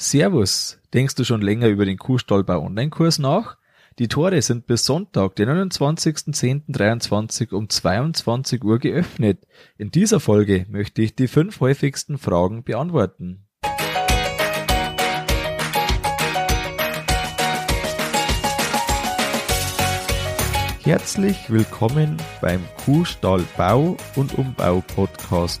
Servus, denkst du schon länger über den Kuhstallbau Online-Kurs nach? Die Tore sind bis Sonntag, den 29.10.23 um 22 Uhr geöffnet. In dieser Folge möchte ich die fünf häufigsten Fragen beantworten. Herzlich willkommen beim Kuhstallbau und Umbau Podcast.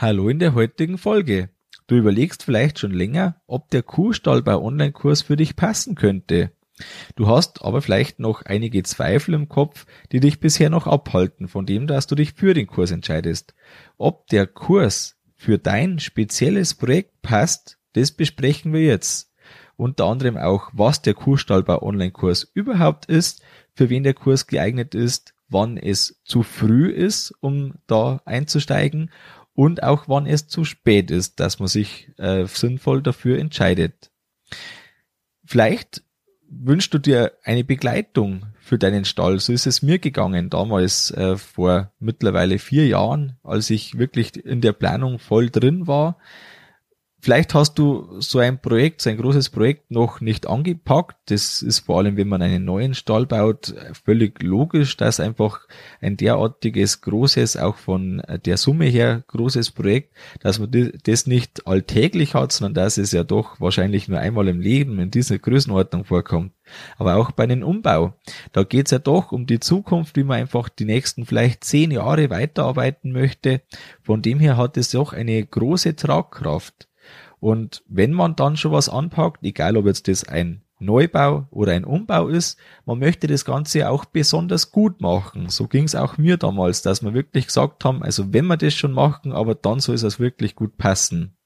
Hallo in der heutigen Folge. Du überlegst vielleicht schon länger, ob der Kuhstallbau Online-Kurs für dich passen könnte. Du hast aber vielleicht noch einige Zweifel im Kopf, die dich bisher noch abhalten von dem, dass du dich für den Kurs entscheidest. Ob der Kurs für dein spezielles Projekt passt, das besprechen wir jetzt. Unter anderem auch, was der Kuhstallbau Online-Kurs überhaupt ist, für wen der Kurs geeignet ist, wann es zu früh ist, um da einzusteigen und auch wann es zu spät ist, dass man sich äh, sinnvoll dafür entscheidet. Vielleicht wünschst du dir eine Begleitung für deinen Stall. So ist es mir gegangen damals äh, vor mittlerweile vier Jahren, als ich wirklich in der Planung voll drin war Vielleicht hast du so ein Projekt, so ein großes Projekt noch nicht angepackt. Das ist vor allem, wenn man einen neuen Stall baut, völlig logisch, dass einfach ein derartiges großes, auch von der Summe her großes Projekt, dass man das nicht alltäglich hat, sondern dass es ja doch wahrscheinlich nur einmal im Leben in dieser Größenordnung vorkommt. Aber auch bei einem Umbau. Da geht's ja doch um die Zukunft, wie man einfach die nächsten vielleicht zehn Jahre weiterarbeiten möchte. Von dem her hat es doch eine große Tragkraft. Und wenn man dann schon was anpackt, egal ob jetzt das ein Neubau oder ein Umbau ist, man möchte das Ganze auch besonders gut machen. So ging es auch mir damals, dass wir wirklich gesagt haben, also wenn wir das schon machen, aber dann soll es wirklich gut passen.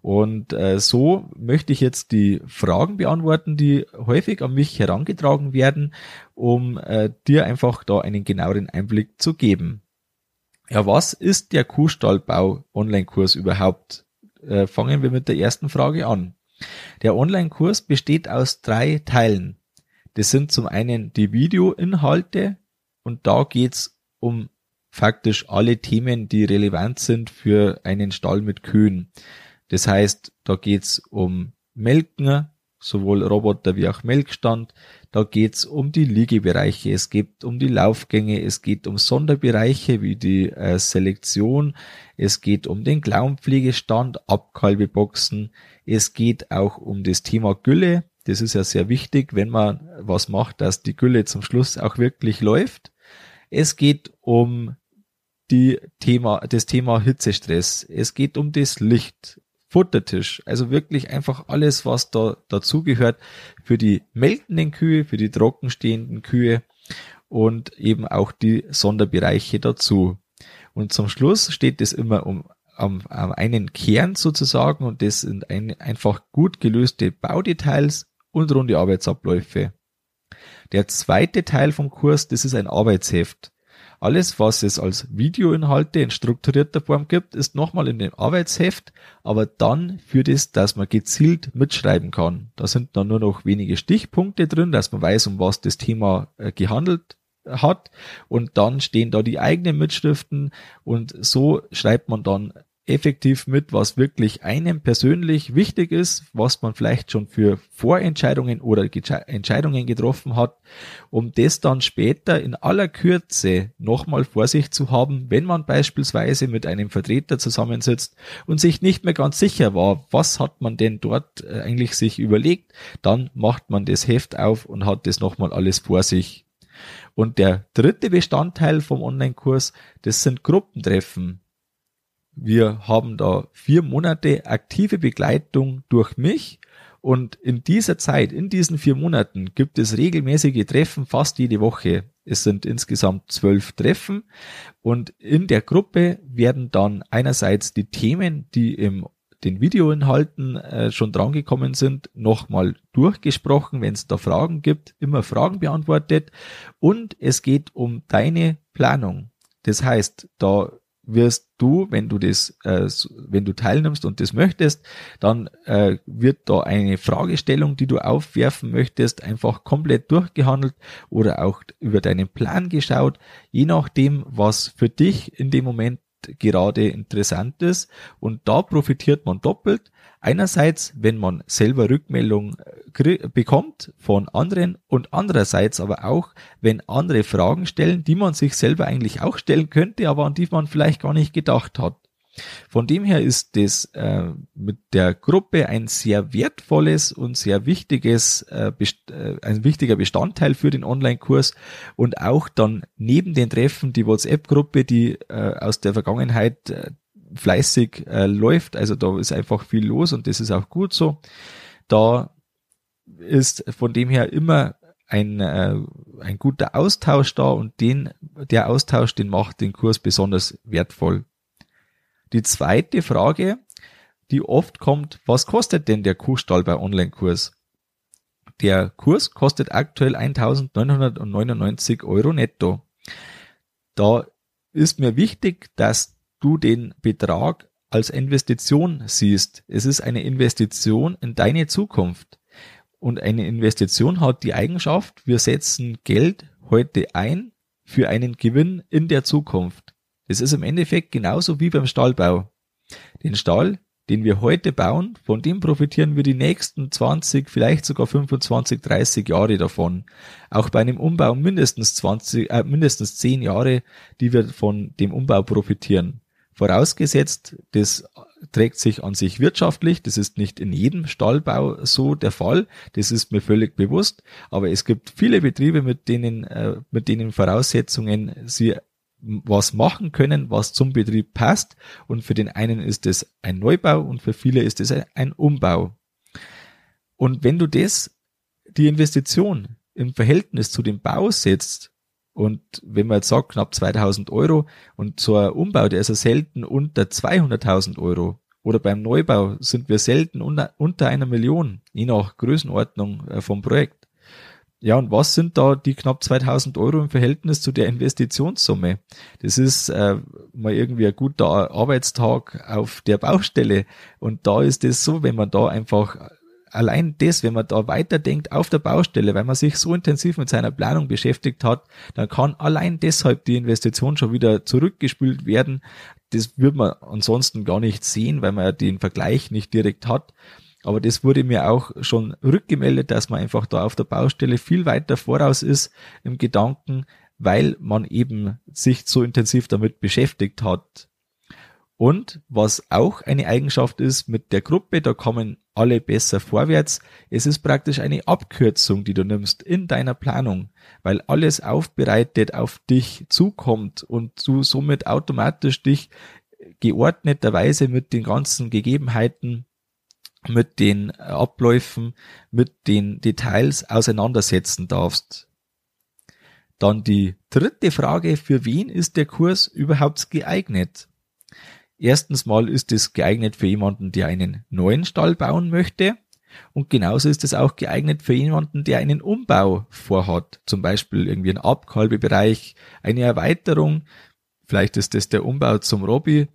Und äh, so möchte ich jetzt die Fragen beantworten, die häufig an mich herangetragen werden, um äh, dir einfach da einen genaueren Einblick zu geben. Ja, was ist der Kuhstallbau Online-Kurs überhaupt? Äh, fangen wir mit der ersten Frage an. Der Online-Kurs besteht aus drei Teilen. Das sind zum einen die Videoinhalte und da geht's um faktisch alle Themen, die relevant sind für einen Stall mit Kühen. Das heißt, da geht's um Melken, sowohl Roboter wie auch Melkstand. Da geht's um die Liegebereiche, es geht um die Laufgänge, es geht um Sonderbereiche wie die äh, Selektion, es geht um den Klauenpflegestand, Abkalbeboxen, es geht auch um das Thema Gülle. Das ist ja sehr wichtig, wenn man was macht, dass die Gülle zum Schluss auch wirklich läuft. Es geht um die Thema, das Thema Hitzestress. Es geht um das Licht. Futtertisch. Also wirklich einfach alles, was da dazugehört für die melkenden Kühe, für die trockenstehenden Kühe und eben auch die Sonderbereiche dazu. Und zum Schluss steht es immer um am, am einen Kern sozusagen und das sind ein, einfach gut gelöste Baudetails und runde Arbeitsabläufe. Der zweite Teil vom Kurs, das ist ein Arbeitsheft. Alles, was es als Videoinhalte in strukturierter Form gibt, ist nochmal in dem Arbeitsheft, aber dann führt es, dass man gezielt mitschreiben kann. Da sind dann nur noch wenige Stichpunkte drin, dass man weiß, um was das Thema äh, gehandelt hat und dann stehen da die eigenen Mitschriften und so schreibt man dann effektiv mit, was wirklich einem persönlich wichtig ist, was man vielleicht schon für Vorentscheidungen oder Entscheidungen getroffen hat, um das dann später in aller Kürze nochmal vor sich zu haben, wenn man beispielsweise mit einem Vertreter zusammensitzt und sich nicht mehr ganz sicher war, was hat man denn dort äh, eigentlich sich überlegt, dann macht man das Heft auf und hat das nochmal alles vor sich. Und der dritte Bestandteil vom Online-Kurs, das sind Gruppentreffen. Wir haben da vier Monate aktive Begleitung durch mich und in dieser Zeit, in diesen vier Monaten, gibt es regelmäßige Treffen fast jede Woche. Es sind insgesamt zwölf Treffen und in der Gruppe werden dann einerseits die Themen, die im den Videoinhalten äh, schon drangekommen sind, nochmal durchgesprochen. Wenn es da Fragen gibt, immer Fragen beantwortet. Und es geht um deine Planung. Das heißt, da wirst du, wenn du das, äh, wenn du teilnimmst und das möchtest, dann äh, wird da eine Fragestellung, die du aufwerfen möchtest, einfach komplett durchgehandelt oder auch über deinen Plan geschaut, je nachdem, was für dich in dem Moment gerade interessant ist. Und da profitiert man doppelt. Einerseits, wenn man selber Rückmeldung äh, bekommt von anderen und andererseits aber auch, wenn andere Fragen stellen, die man sich selber eigentlich auch stellen könnte, aber an die man vielleicht gar nicht gedacht hat. Von dem her ist das äh, mit der Gruppe ein sehr wertvolles und sehr wichtiges, äh, äh, ein wichtiger Bestandteil für den Online-Kurs und auch dann neben den Treffen die WhatsApp-Gruppe, die äh, aus der Vergangenheit äh, fleißig äh, läuft. Also da ist einfach viel los und das ist auch gut so. Da ist von dem her immer ein, äh, ein guter Austausch da und den, der Austausch, den macht den Kurs besonders wertvoll. Die zweite Frage, die oft kommt, was kostet denn der Kuhstall bei Online-Kurs? Der Kurs kostet aktuell 1999 Euro netto. Da ist mir wichtig, dass du den Betrag als Investition siehst. Es ist eine Investition in deine Zukunft. Und eine Investition hat die Eigenschaft, wir setzen Geld heute ein für einen Gewinn in der Zukunft. Es ist im Endeffekt genauso wie beim Stallbau. Den Stall, den wir heute bauen, von dem profitieren wir die nächsten 20, vielleicht sogar 25, 30 Jahre davon. Auch bei einem Umbau mindestens 20, äh, mindestens 10 Jahre, die wir von dem Umbau profitieren. Vorausgesetzt, das trägt sich an sich wirtschaftlich. Das ist nicht in jedem Stallbau so der Fall. Das ist mir völlig bewusst. Aber es gibt viele Betriebe, mit denen, äh, mit denen Voraussetzungen sie was machen können, was zum Betrieb passt. Und für den einen ist es ein Neubau und für viele ist es ein Umbau. Und wenn du das, die Investition im Verhältnis zu dem Bau setzt, und wenn man jetzt sagt, knapp 2000 Euro und so ein Umbau, der ist ja selten unter 200.000 Euro. Oder beim Neubau sind wir selten unter, einer Million, je nach Größenordnung äh, vom Projekt. Ja, und was sind da die knapp 2000 Euro im Verhältnis zu der Investitionssumme? Das ist äh, mal irgendwie ein guter Arbeitstag auf der Baustelle. Und da ist es so, wenn man da einfach allein das, wenn man da weiterdenkt auf der Baustelle, weil man sich so intensiv mit seiner Planung beschäftigt hat, dann kann allein deshalb die Investition schon wieder zurückgespült werden. Das wird man ansonsten gar nicht sehen, weil man ja den Vergleich nicht direkt hat. Aber das wurde mir auch schon rückgemeldet, dass man einfach da auf der Baustelle viel weiter voraus ist im Gedanken, weil man eben sich so intensiv damit beschäftigt hat. Und was auch eine Eigenschaft ist mit der Gruppe, da kommen alle besser vorwärts. Es ist praktisch eine Abkürzung, die du nimmst in deiner Planung, weil alles aufbereitet auf dich zukommt und du somit automatisch dich geordneterweise mit den ganzen Gegebenheiten mit den Abläufen, mit den Details auseinandersetzen darfst. Dann die dritte Frage, für wen ist der Kurs überhaupt geeignet? Erstens mal ist es geeignet für jemanden, der einen neuen Stall bauen möchte. Und genauso ist es auch geeignet für jemanden, der einen Umbau vorhat. Zum Beispiel irgendwie ein Abkalbebereich, eine Erweiterung. Vielleicht ist das der Umbau zum Robby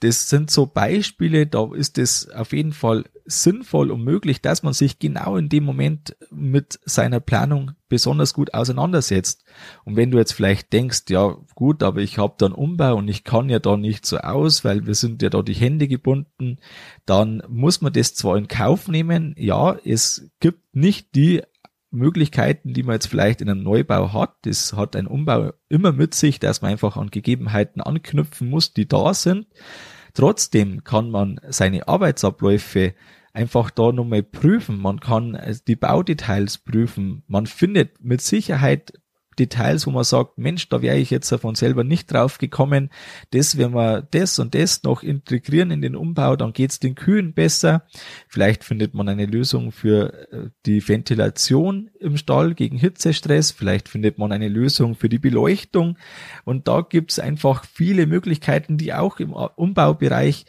das sind so Beispiele, da ist es auf jeden Fall sinnvoll und möglich, dass man sich genau in dem Moment mit seiner Planung besonders gut auseinandersetzt. Und wenn du jetzt vielleicht denkst, ja gut, aber ich habe da einen Umbau und ich kann ja da nicht so aus, weil wir sind ja da die Hände gebunden, dann muss man das zwar in Kauf nehmen, ja, es gibt nicht die Möglichkeiten, die man jetzt vielleicht in einem Neubau hat. Das hat ein Umbau immer mit sich, dass man einfach an Gegebenheiten anknüpfen muss, die da sind. Trotzdem kann man seine Arbeitsabläufe einfach da nochmal prüfen. Man kann die Baudetails prüfen. Man findet mit Sicherheit Details, wo man sagt, Mensch, da wäre ich jetzt von selber nicht drauf gekommen. Das, wenn wir das und das noch integrieren in den Umbau, dann geht's den Kühen besser. Vielleicht findet man eine Lösung für äh, die Ventilation im Stall gegen Hitzestress. Vielleicht findet man eine Lösung für die Beleuchtung. Und da gibt's einfach viele Möglichkeiten, die auch im Umbaubereich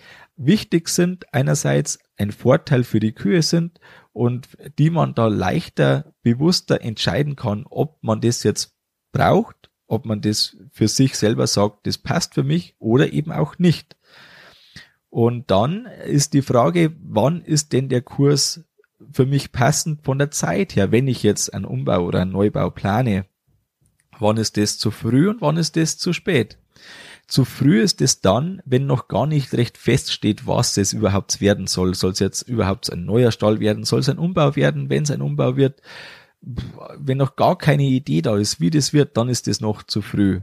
wichtig sind, einerseits ein Vorteil für die Kühe sind und die man da leichter, bewusster entscheiden kann, ob man das jetzt braucht, ob man das für sich selber sagt, das passt für mich oder eben auch nicht. Und dann ist die Frage, wann ist denn der Kurs für mich passend von der Zeit her, wenn ich jetzt einen Umbau oder einen Neubau plane? Wann ist das zu früh und wann ist das zu spät? Zu früh ist es dann, wenn noch gar nicht recht feststeht, was es überhaupt werden soll. Soll es jetzt überhaupt ein neuer Stall werden? Soll es ein Umbau werden? Wenn es ein Umbau wird, wenn noch gar keine Idee da ist, wie das wird, dann ist das noch zu früh.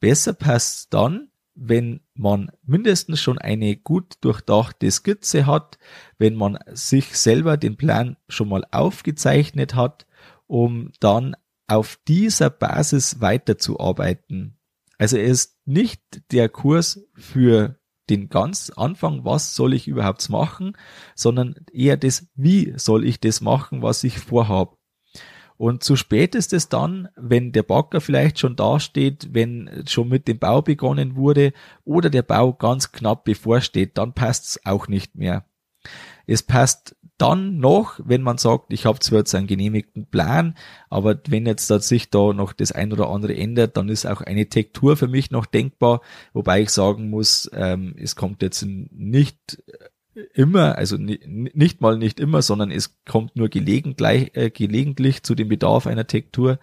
Besser passt dann, wenn man mindestens schon eine gut durchdachte Skizze hat, wenn man sich selber den Plan schon mal aufgezeichnet hat, um dann auf dieser Basis weiterzuarbeiten. Also er ist nicht der Kurs für den ganz Anfang, was soll ich überhaupt machen, sondern eher das, wie soll ich das machen, was ich vorhabe. Und zu spät ist es dann, wenn der Bagger vielleicht schon dasteht, wenn schon mit dem Bau begonnen wurde oder der Bau ganz knapp bevorsteht, dann passt es auch nicht mehr. Es passt dann noch, wenn man sagt, ich habe zwar jetzt einen genehmigten Plan, aber wenn jetzt sich da noch das ein oder andere ändert, dann ist auch eine Tektur für mich noch denkbar, wobei ich sagen muss, ähm, es kommt jetzt nicht immer, also nicht mal nicht immer, sondern es kommt nur gelegentlich, äh, gelegentlich zu dem Bedarf einer Tektur.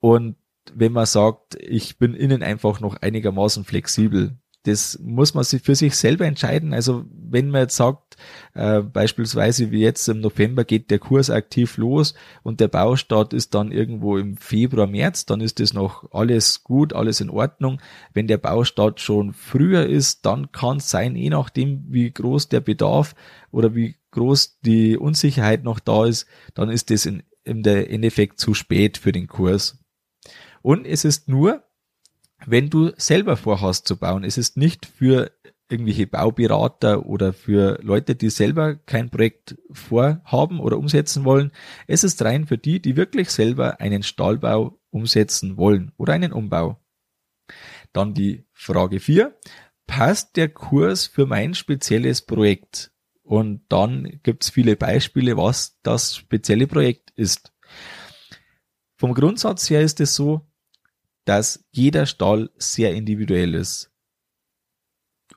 Und wenn man sagt, ich bin innen einfach noch einigermaßen flexibel, das muss man sich für sich selber entscheiden. Also wenn man jetzt sagt, äh, beispielsweise wie jetzt im November geht der Kurs aktiv los und der Baustart ist dann irgendwo im Februar, März, dann ist das noch alles gut, alles in Ordnung. Wenn der Baustart schon früher ist, dann kann es sein, je nachdem, wie groß der Bedarf oder wie groß die Unsicherheit noch da ist, dann ist das in, in der Endeffekt zu spät für den Kurs. Und es ist nur wenn du selber vorhast zu bauen. Es ist nicht für irgendwelche Bauberater oder für Leute, die selber kein Projekt vorhaben oder umsetzen wollen. Es ist rein für die, die wirklich selber einen Stahlbau umsetzen wollen oder einen Umbau. Dann die Frage 4. Passt der Kurs für mein spezielles Projekt? Und dann gibt es viele Beispiele, was das spezielle Projekt ist. Vom Grundsatz her ist es so, dass jeder Stall sehr individuell ist.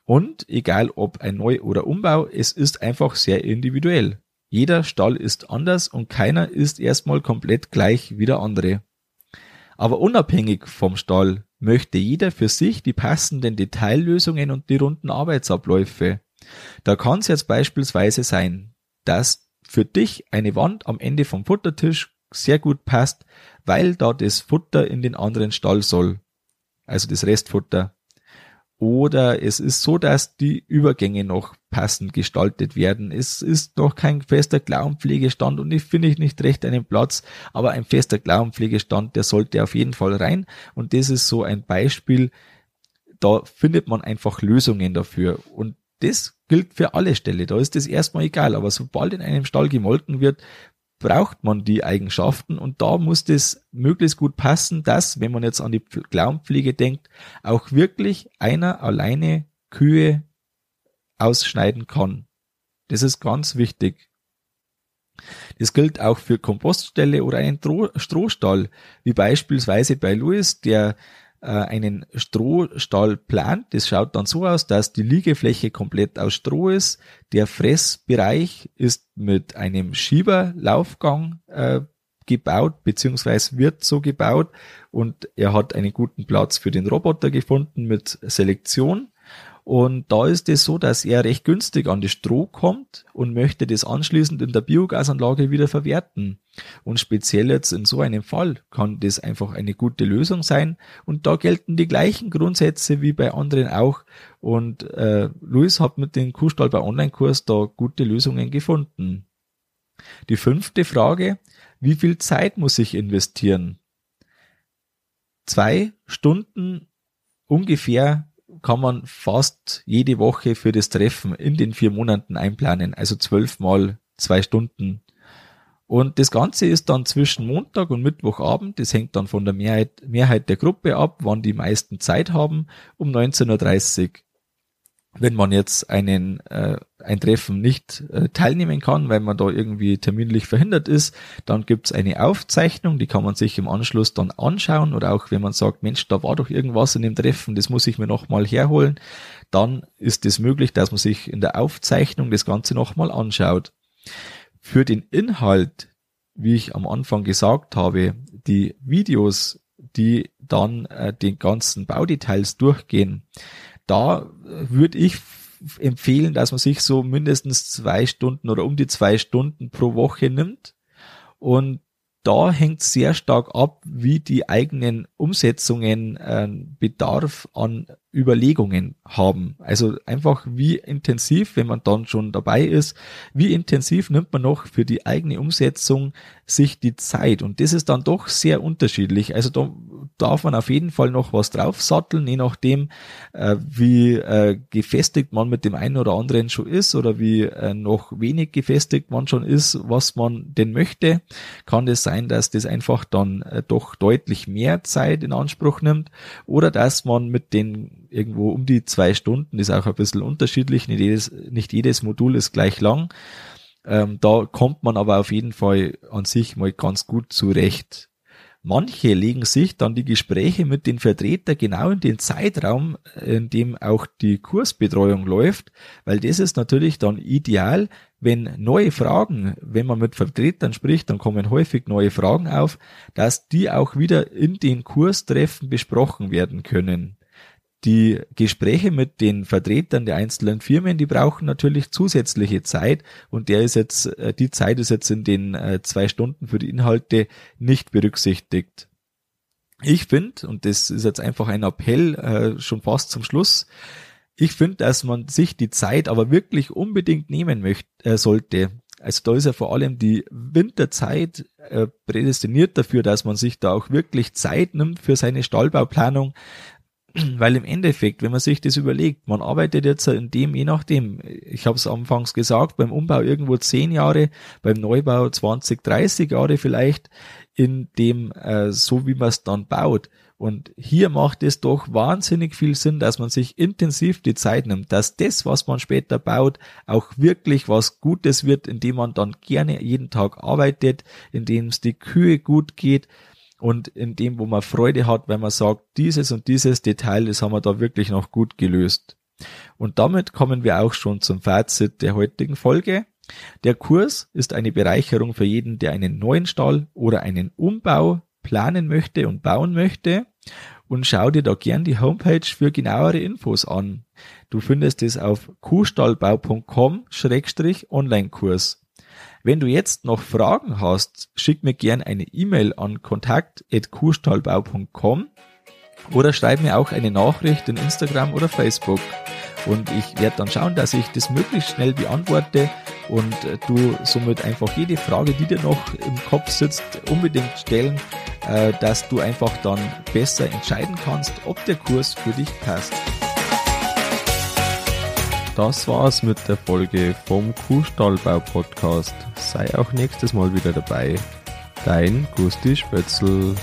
Und egal ob ein Neu- oder Umbau, es ist einfach sehr individuell. Jeder Stall ist anders und keiner ist erstmal komplett gleich wie der andere. Aber unabhängig vom Stall möchte jeder für sich die passenden Detaillösungen und die runden Arbeitsabläufe. Da kann es jetzt beispielsweise sein, dass für dich eine Wand am Ende vom Futtertisch sehr gut passt, weil da das Futter in den anderen Stall soll. Also das Restfutter. Oder es ist so, dass die Übergänge noch passend gestaltet werden. Es ist noch kein fester Klauenpflegestand und ich finde ich nicht recht einen Platz, aber ein fester Klauenpflegestand, der sollte auf jeden Fall rein. Und das ist so ein Beispiel, da findet man einfach Lösungen dafür. Und das gilt für alle Ställe. Da ist das erstmal egal. Aber sobald in einem Stall gemolken wird, braucht man die Eigenschaften und da muss das möglichst gut passen, dass, wenn man jetzt an die Klauenpflege denkt, auch wirklich einer alleine Kühe ausschneiden kann. Das ist ganz wichtig. Das gilt auch für Kompoststelle oder einen Strohstall, wie beispielsweise bei Louis, der äh, einen Strohstall plant. Das schaut dann so aus, dass die Liegefläche komplett aus Stroh ist. Der Fressbereich ist mit einem Schieberlaufgang äh, gebaut, beziehungsweise wird so gebaut und er hat einen guten Platz für den Roboter gefunden mit Selektion. Und da ist es so, dass er recht günstig an das Stroh kommt und möchte das anschließend in der Biogasanlage wieder verwerten. Und speziell jetzt in so einem Fall kann das einfach eine gute Lösung sein. Und da gelten die gleichen Grundsätze wie bei anderen auch. Und äh, Luis hat mit dem Kuhstall bei Online-Kurs da gute Lösungen gefunden. Die fünfte Frage, wie viel Zeit muss ich investieren? Zwei Stunden ungefähr kann man fast jede Woche für das Treffen in den vier Monaten einplanen, also zwölfmal zwei Stunden. Und das Ganze ist dann zwischen Montag und Mittwochabend, das hängt dann von der Mehrheit, Mehrheit der Gruppe ab, wann die meisten Zeit haben, um 19.30 Uhr. Wenn man jetzt einen äh, ein Treffen nicht äh, teilnehmen kann, weil man da irgendwie terminlich verhindert ist, dann gibt's eine Aufzeichnung, die kann man sich im Anschluss dann anschauen oder auch wenn man sagt, Mensch, da war doch irgendwas in dem Treffen, das muss ich mir nochmal herholen, dann ist es möglich, dass man sich in der Aufzeichnung das Ganze nochmal anschaut. Für den Inhalt, wie ich am Anfang gesagt habe, die Videos, die dann äh, den ganzen Baudetails durchgehen, da würde ich empfehlen, dass man sich so mindestens zwei Stunden oder um die zwei Stunden pro Woche nimmt. Und da hängt sehr stark ab, wie die eigenen Umsetzungen äh, Bedarf an Überlegungen haben. Also einfach wie intensiv, wenn man dann schon dabei ist, wie intensiv nimmt man noch für die eigene Umsetzung sich die Zeit. Und das ist dann doch sehr unterschiedlich. Also da darf man auf jeden Fall noch was draufsatteln, je nachdem, äh, wie äh, gefestigt man mit dem einen oder anderen schon ist oder wie äh, noch wenig gefestigt man schon ist, was man denn möchte, kann es das sein, dass das einfach dann äh, doch deutlich mehr Zeit in Anspruch nimmt oder dass man mit den irgendwo um die zwei Stunden, ist auch ein bisschen unterschiedlich, nicht jedes, nicht jedes Modul ist gleich lang. Ähm, da kommt man aber auf jeden Fall an sich mal ganz gut zurecht. Manche legen sich dann die Gespräche mit den Vertretern genau in den Zeitraum, in dem auch die Kursbetreuung läuft, weil das ist natürlich dann ideal, wenn neue Fragen, wenn man mit Vertretern spricht, dann kommen häufig neue Fragen auf, dass die auch wieder in den Kurstreffen besprochen werden können. Die Gespräche mit den Vertretern der einzelnen Firmen, die brauchen natürlich zusätzliche Zeit und der ist jetzt, äh, die Zeit ist jetzt in den äh, zwei Stunden für die Inhalte nicht berücksichtigt. Ich finde, und das ist jetzt einfach ein Appell äh, schon fast zum Schluss, ich finde, dass man sich die Zeit aber wirklich unbedingt nehmen möchte, sollte. Also da ist ja vor allem die Winterzeit prädestiniert dafür, dass man sich da auch wirklich Zeit nimmt für seine Stallbauplanung, weil im Endeffekt, wenn man sich das überlegt, man arbeitet jetzt in dem, je nachdem, ich habe es anfangs gesagt, beim Umbau irgendwo zehn Jahre, beim Neubau 20, 30 Jahre vielleicht, in dem, äh, so wie man es dann baut. Und hier macht es doch wahnsinnig viel Sinn, dass man sich intensiv die Zeit nimmt, dass das, was man später baut, auch wirklich was Gutes wird, indem man dann gerne jeden Tag arbeitet, indem es die Kühe gut geht, und in dem, wo man Freude hat, wenn man sagt, dieses und dieses Detail, das haben wir da wirklich noch gut gelöst. Und damit kommen wir auch schon zum Fazit der heutigen Folge. Der Kurs ist eine Bereicherung für jeden, der einen neuen Stall oder einen Umbau planen möchte und bauen möchte. Und schau dir da gern die Homepage für genauere Infos an. Du findest es auf kuhstallbau.com-online-Kurs. Wenn du jetzt noch Fragen hast, schick mir gern eine E-Mail an kontakt.kurstallbau.com oder schreib mir auch eine Nachricht in Instagram oder Facebook. Und ich werde dann schauen, dass ich das möglichst schnell beantworte und du somit einfach jede Frage, die dir noch im Kopf sitzt, unbedingt stellen, äh, dass du einfach dann besser entscheiden kannst, ob der Kurs für dich passt. Das war's mit der Folge vom Kuhstallbau Podcast. Sei auch nächstes Mal wieder dabei. Dein Gusti Spötzl.